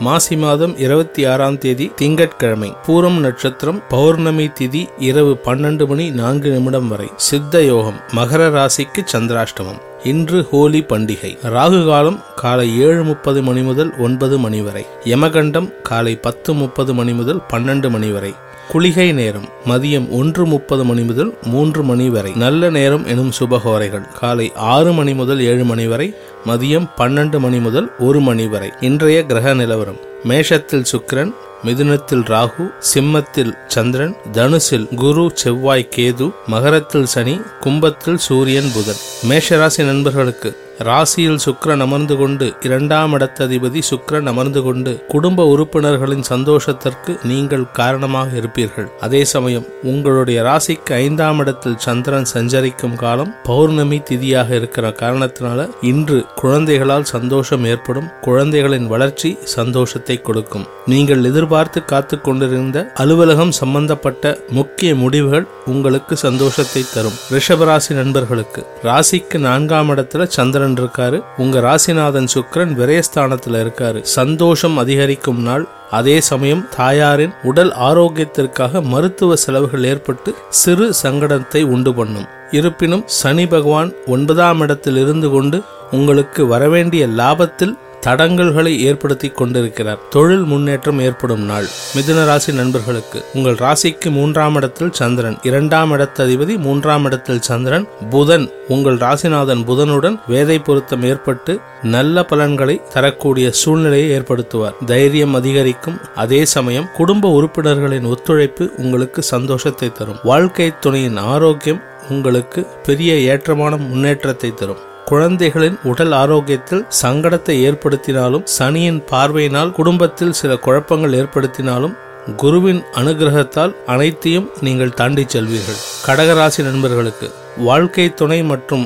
மாசி மாதம் இருபத்தி ஆறாம் தேதி திங்கட்கிழமை பூரம் நட்சத்திரம் பௌர்ணமி திதி இரவு பன்னெண்டு மணி நான்கு நிமிடம் வரை சித்த யோகம் மகர ராசிக்கு சந்திராஷ்டமம். இன்று ஹோலி பண்டிகை. ராகு காலம் காலை ஏழு முப்பது மணி முதல் ஒன்பது மணி வரை. யமகண்டம் காலை பத்து முப்பது மணி முதல் பன்னெண்டு மணி வரை. குளிகை நேரம் மதியம் ஒன்று முப்பது மணி முதல் மூன்று மணி வரை. நல்ல நேரம் எனும் சுபகோரைகள். காலை ஆறு மணி முதல் ஏழு மணி வரை மதியம் பன்னெண்டு மணி முதல் ஒரு மணி வரை. இன்றைய கிரக நிலவரம். மேஷத்தில் சுக்கிரன் மிதுனத்தில் ராகு சிம்மத்தில் சந்திரன் தனுசில் குரு செவ்வாய் கேது மகரத்தில் சனி கும்பத்தில் சூரியன் புதன். மேஷராசி நண்பர்களுக்கு ராசியில் சுக்ரன் அமர்ந்து கொண்டு இரண்டாம் இடத்ததிபதி சுக்ரன் அமர்ந்து கொண்டு குடும்ப உறுப்பினர்களின் சந்தோஷத்திற்கு நீங்கள் காரணமாக இருப்பீர்கள். அதே சமயம் உங்களுடைய ராசிக்கு ஐந்தாம் இடத்தில் சந்திரன் சஞ்சரிக்கும் காலம் பௌர்ணமி திதியாக இருக்கிற காரணத்தினால இன்று குழந்தைகளால் சந்தோஷம் ஏற்படும். குழந்தைகளின் வளர்ச்சி சந்தோஷத்தை கொடுக்கும். நீங்கள் எதிர்பார்த்து காத்து கொண்டிருந்த அலுவலகம் சம்பந்தப்பட்ட முக்கிய முடிவுகள் உங்களுக்கு சந்தோஷத்தை தரும். ரிஷபராசி நண்பர்களுக்கு ராசிக்கு நான்காம் இடத்துல சந்திரன் இருக்காரு உங்க ராசிநாதன் சுக்கரன் விரயஸ்தானத்துல இருக்காரு. சந்தோஷம் அதிகரிக்கும் நாள். அதே சமயம் தாயாரின் உடல் ஆரோக்கியத்திற்காக மருத்துவ செலவுகள் ஏற்பட்டு சிறு சங்கடத்தை உண்டு பண்ணும். இருப்பினும் சனி பகவான் ஒன்பதாம் இடத்தில் இருந்து கொண்டு உங்களுக்கு வரவேண்டிய லாபத்தில் தடங்கல்களை ஏற்படுத்தி கொண்டிருக்கிறார். தொழில் முன்னேற்றம் ஏற்படும் நாள். மிதுன ராசி நண்பர்களுக்கு உங்கள் ராசிக்கு மூன்றாம் இடத்தில் சந்திரன் இரண்டாம் இடத்ததிபதி மூன்றாம் இடத்தில் சந்திரன் புதன் உங்கள் ராசிநாதன் புதனுடன் வேதை பொருத்தம் ஏற்பட்டு நல்ல பலன்களை தரக்கூடிய சூழ்நிலையை ஏற்படுத்துவார். தைரியம் அதிகரிக்கும். அதே சமயம் குடும்ப உறுப்பினர்களின் ஒத்துழைப்பு உங்களுக்கு சந்தோஷத்தை தரும். வாழ்க்கை துணையின் ஆரோக்கியம் உங்களுக்கு பெரிய ஏற்றமான முன்னேற்றத்தை தரும். குழந்தைகளின் உடல் ஆரோக்கியத்தில் சங்கடத்தை ஏற்படுத்தினாலும் சனியின் பார்வையினால் குடும்பத்தில் சில குழப்பங்கள் ஏற்படுத்தினாலும் குருவின் அனுகிரகத்தால் அனைத்தையும் நீங்கள் தாண்டி செல்வீர்கள். கடகராசி நண்பர்களுக்கு வாழ்க்கை துணை மற்றும்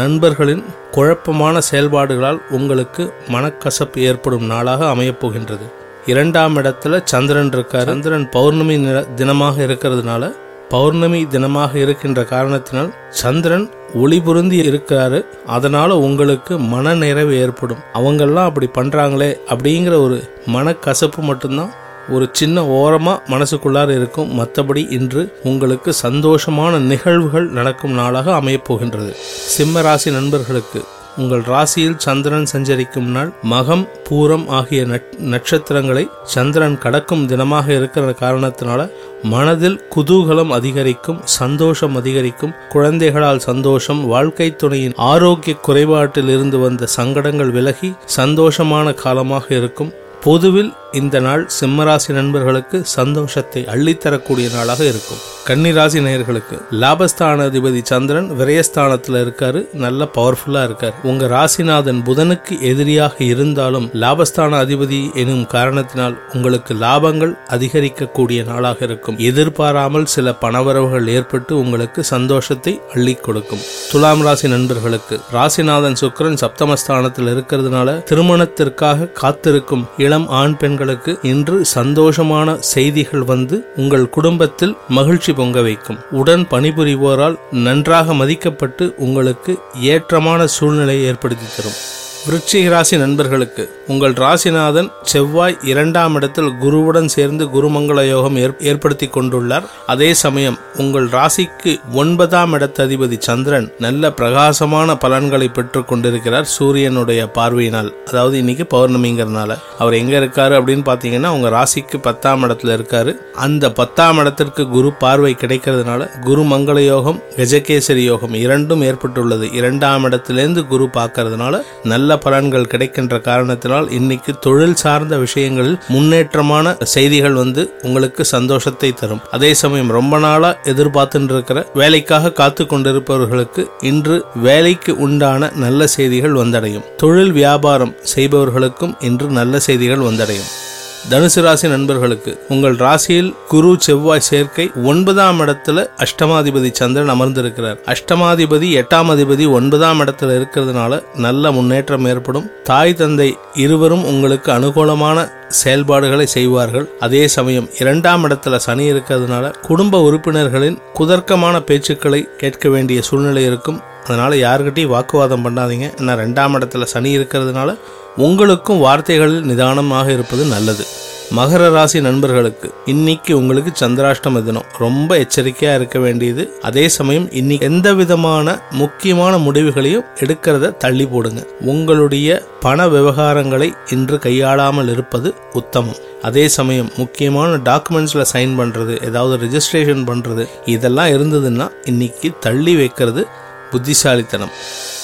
நண்பர்களின் குழப்பமான செயல்பாடுகளால் உங்களுக்கு மனக்கசப்பு ஏற்படும் நாளாக அமையப்போகின்றது. இரண்டாம் இடத்துல சந்திரன் இருக்கார். சந்திரன் பௌர்ணமி தினமாக இருக்கிறதுனால பௌர்ணமி தினமாக இருக்கின்ற காரணத்தினால் சந்திரன் ஒளி பொருந்தி இருக்கிறாரு அதனால உங்களுக்கு மன நிறைவு ஏற்படும். அவங்கெல்லாம் அப்படி பண்றாங்களே அப்படிங்கிற ஒரு மனக்கசப்பு மட்டும்தான் ஒரு சின்ன ஓரமா மனசுக்குள்ளார இருக்கும். மற்றபடி இன்று உங்களுக்கு சந்தோஷமான நிகழ்வுகள் நடக்கும் நாளாக அமையப்போகின்றது சிம்ம ராசி நண்பர்களுக்கு உங்கள் ராசியில் சந்திரன் சஞ்சரிக்கும் நாள் மகம் பூரம் ஆகிய நட்சத்திரங்களை சந்திரன் கடக்கும் தினமாக இருக்கிற காரணத்தினால மனதில் குதூகலம் அதிகரிக்கும் சந்தோஷம் அதிகரிக்கும் குழந்தைகளால் சந்தோஷம் வாழ்க்கை துணையின் ஆரோக்கிய குறைபாட்டில் இருந்து வந்த சங்கடங்கள் விலகி சந்தோஷமான காலமாக இருக்கும். பொதுவில் இந்த நாள் சிம்மராசி நண்பர்களுக்கு சந்தோஷத்தை அள்ளித்தரக்கூடிய நாளாக இருக்கும். கன்னிராசி நேயர்களுக்கு லாபஸ்தான அதிபதி சந்திரன் விரயஸ்தானத்துல இருக்காரு நல்ல பவர்ஃபுல்லா இருக்காரு. உங்க ராசிநாதன் புதனுக்கு எதிரியாக இருந்தாலும் லாபஸ்தான அதிபதி எனும் காரணத்தினால் உங்களுக்கு லாபங்கள் அதிகரிக்கக்கூடிய நாளாக இருக்கும். எதிர்பாராமல் சில பணவரவுகள் ஏற்பட்டு உங்களுக்கு சந்தோஷத்தை அள்ளி கொடுக்கும் துலாம் ராசி நண்பர்களுக்கு ராசிநாதன் சுக்கரன் சப்தமஸ்தானத்தில் இருக்கிறதுனால திருமணத்திற்காக காத்திருக்கும் இளம் ஆண் பெண்கள் உங்களுக்கு இன்று சந்தோஷமான செய்திகள் வந்து உங்கள் குடும்பத்தில் மகிழ்ச்சி பொங்க வைக்கும். உடன் பணிபுரிவோரால் நன்றாக மதிக்கப்பட்டு உங்களுக்கு ஏற்றமான சூழ்நிலையை ஏற்படுத்தி தரும். விருச்சிக ராசி நண்பர்களுக்கு உங்கள் ராசிநாதன் செவ்வாய் இரண்டாம் இடத்தில் குருவுடன் சேர்ந்து குருமங்கள யோகம் ஏற்படுத்தி கொண்டுள்ளார். அதே சமயம் உங்கள் ராசிக்கு ஒன்பதாம் இடத்ததிபதி சந்திரன் நல்ல பிரகாசமான பலன்களை பெற்றுக் கொண்டிருக்கிறார் சூரியனுடைய பார்வையினால். அதாவது இன்னைக்கு பௌர்ணமிங்கிறதுனால அவர் எங்க இருக்காரு அப்படின்னு பாத்தீங்கன்னா உங்க ராசிக்கு பத்தாம் இடத்துல இருக்காரு. அந்த பத்தாம் இடத்திற்கு குரு பார்வை கிடைக்கிறதுனால குரு மங்கள யோகம் கஜகேசரி யோகம் இரண்டும் ஏற்பட்டுள்ளது. இரண்டாம் இடத்திலிருந்து குரு பார்க்கறதுனால நல்ல பலன்கள் கிடைக்கின்ற காரணத்தினால் இன்னைக்கு தொழில் சார்ந்த விஷயங்களில் முன்னேற்றமான செய்திகள் வந்து உங்களுக்கு சந்தோஷத்தை தரும். அதே சமயம் ரொம்ப நாளா எதிர்பார்த்துட்டு இருக்கிற வேலைக்காக காத்து கொண்டிருப்பவர்களுக்கு இன்று வேலைக்கு உண்டான நல்ல செய்திகள் வந்தடையும். தொழில் வியாபாரம் செய்பவர்களுக்கும் இன்று நல்ல செய்திகள் வந்தடையும். தனுசு ராசி நண்பர்களுக்கு உங்கள் ராசியில் குரு செவ்வாய் சேர்க்கை ஒன்பதாம் இடத்துல அஷ்டமாதிபதி சந்திரன் அமர்ந்திருக்கிறார். அஷ்டமாதிபதி எட்டாம் அதிபதி ஒன்பதாம் இடத்துல இருக்கிறதுனால நல்ல முன்னேற்றம் ஏற்படும். தாய் தந்தை இருவரும் உங்களுக்கு அனுகூலமான செயல்பாடுகளை செய்வார்கள். அதே சமயம் இரண்டாம் இடத்துல சனி இருக்கிறதுனால குடும்ப உறுப்பினர்களின் குதர்க்கமான பேச்சுக்களை கேட்க வேண்டிய சூழ்நிலை இருக்கும். அதனால் யாருக்கிட்டையும் வாக்குவாதம் பண்ணாதீங்க. ஏன்னா ரெண்டாம் இடத்துல சனி இருக்கிறதுனால உங்களுக்கும் வார்த்தைகளில் நிதானமாக இருப்பது நல்லது. மகர ராசி நண்பர்களுக்கு இன்னைக்கு உங்களுக்கு சந்திராஷ்டம தினம். ரொம்ப எச்சரிக்கையாக இருக்க வேண்டியது அதே சமயம் இன்னைக்கு எந்த விதமான முக்கியமான முடிவுகளையும் எடுக்கிறத தள்ளி போடுங்க. உங்களுடைய பண விவகாரங்களை இன்று கையாளாமல் இருப்பது உத்தமம். அதே சமயம் முக்கியமான டாக்குமெண்ட்ஸில் சைன் பண்ணுறது ஏதாவது ரிஜிஸ்ட்ரேஷன் பண்ணுறது இதெல்லாம் இருந்ததுன்னா இன்னைக்கு தள்ளி வைக்கிறது புத்திசாலித்தனம்.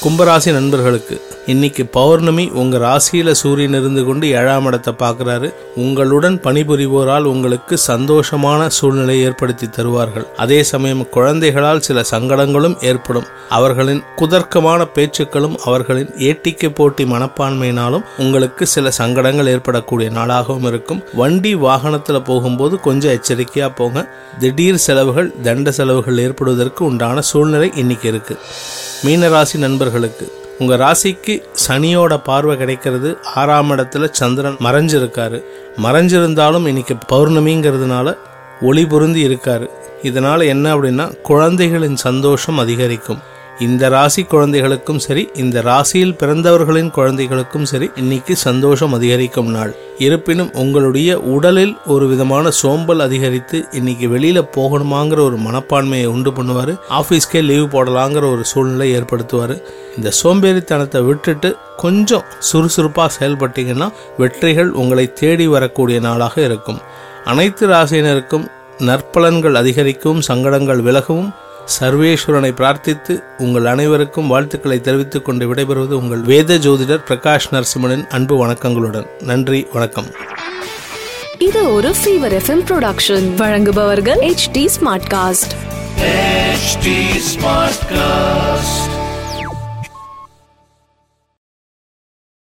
கும்பராசி நண்பர்களுக்கு இன்னைக்கு பௌர்ணமி உங்க ராசியில சூரியன் இருந்து கொண்டு ஏழாம் இடத்தை பார்க்கிறாரு. உங்களுடன் பணிபுரிவோரால் உங்களுக்கு சந்தோஷமான சூழ்நிலையை ஏற்படுத்தி தருவார்கள். அதே சமயம் குழந்தைகளால் சில சங்கடங்களும் ஏற்படும். அவர்களின் குதர்க்கமான பேச்சுக்களும் அவர்களின் ஏட்டிக்கு போட்டி மனப்பான்மையினாலும் உங்களுக்கு சில சங்கடங்கள் ஏற்படக்கூடிய நாளாகவும் இருக்கும். வண்டி வாகனத்துல போகும்போது கொஞ்சம் எச்சரிக்கையா போங்க. திடீர் செலவுகள் தண்ட செலவுகள் ஏற்படுவதற்கு உண்டான சூழ்நிலை இன்னைக்கு இருக்கு. மீனராசி நண்பர்களுக்கு உங்க ராசிக்கு சனியோட பார்வை கிடைக்கிறது. ஆறாம் இடத்துல சந்திரன் மறைஞ்சிருக்காரு. மறைஞ்சிருந்தாலும் இன்னைக்கு பௌர்ணமிங்கிறதுனால ஒளி பொருந்தி இருக்காரு. இதனால என்ன அப்படின்னா குழந்தைகளின் சந்தோஷம் அதிகரிக்கும். இந்த ராசி குழந்தைகளுக்கும் சரி இந்த ராசியில் பிறந்தவர்களின் குழந்தைகளுக்கும் சரி இன்னைக்கு சந்தோஷம் அதிகரிக்கும் நாள். இருப்பினும் உங்களுடைய உடலில் ஒரு விதமான சோம்பல் அதிகரித்து இன்னைக்கு வெளியில போகணுமாங்கிற ஒரு மனப்பான்மையை உண்டு பண்ணுவாரு. ஆபீஸ்க்கே லீவ் போடலாங்கிற ஒரு சூழ்நிலை ஏற்படுத்துவாரு. இந்த சோம்பேறித்தனத்தை விட்டுட்டு கொஞ்சம் சுறுசுறுப்பா செயல்பட்டீங்கன்னா வெற்றிகள் உங்களை தேடி வரக்கூடிய நாளாக இருக்கும். அனைத்து ராசியினருக்கும் நற்பலன்கள் அதிகரிக்கும் சங்கடங்கள் விலகவும் சர்வேஸ்வரனை பிரார்த்தித்து உங்கள் அனைவருக்கும் வாழ்த்துக்களை தெரிவித்துக் கொண்டு விடைபெறுவது உங்கள் வேத ஜோதிடர் பிரகாஷ் நரசிம்மனின் அன்பு வணக்கங்களுடன். நன்றி வணக்கம். இது ஒரு ஃபீவர் எஃப்எம் ப்ரொடக்ஷன் வழங்குபவர்கள் H D smart cast HD Smartcast.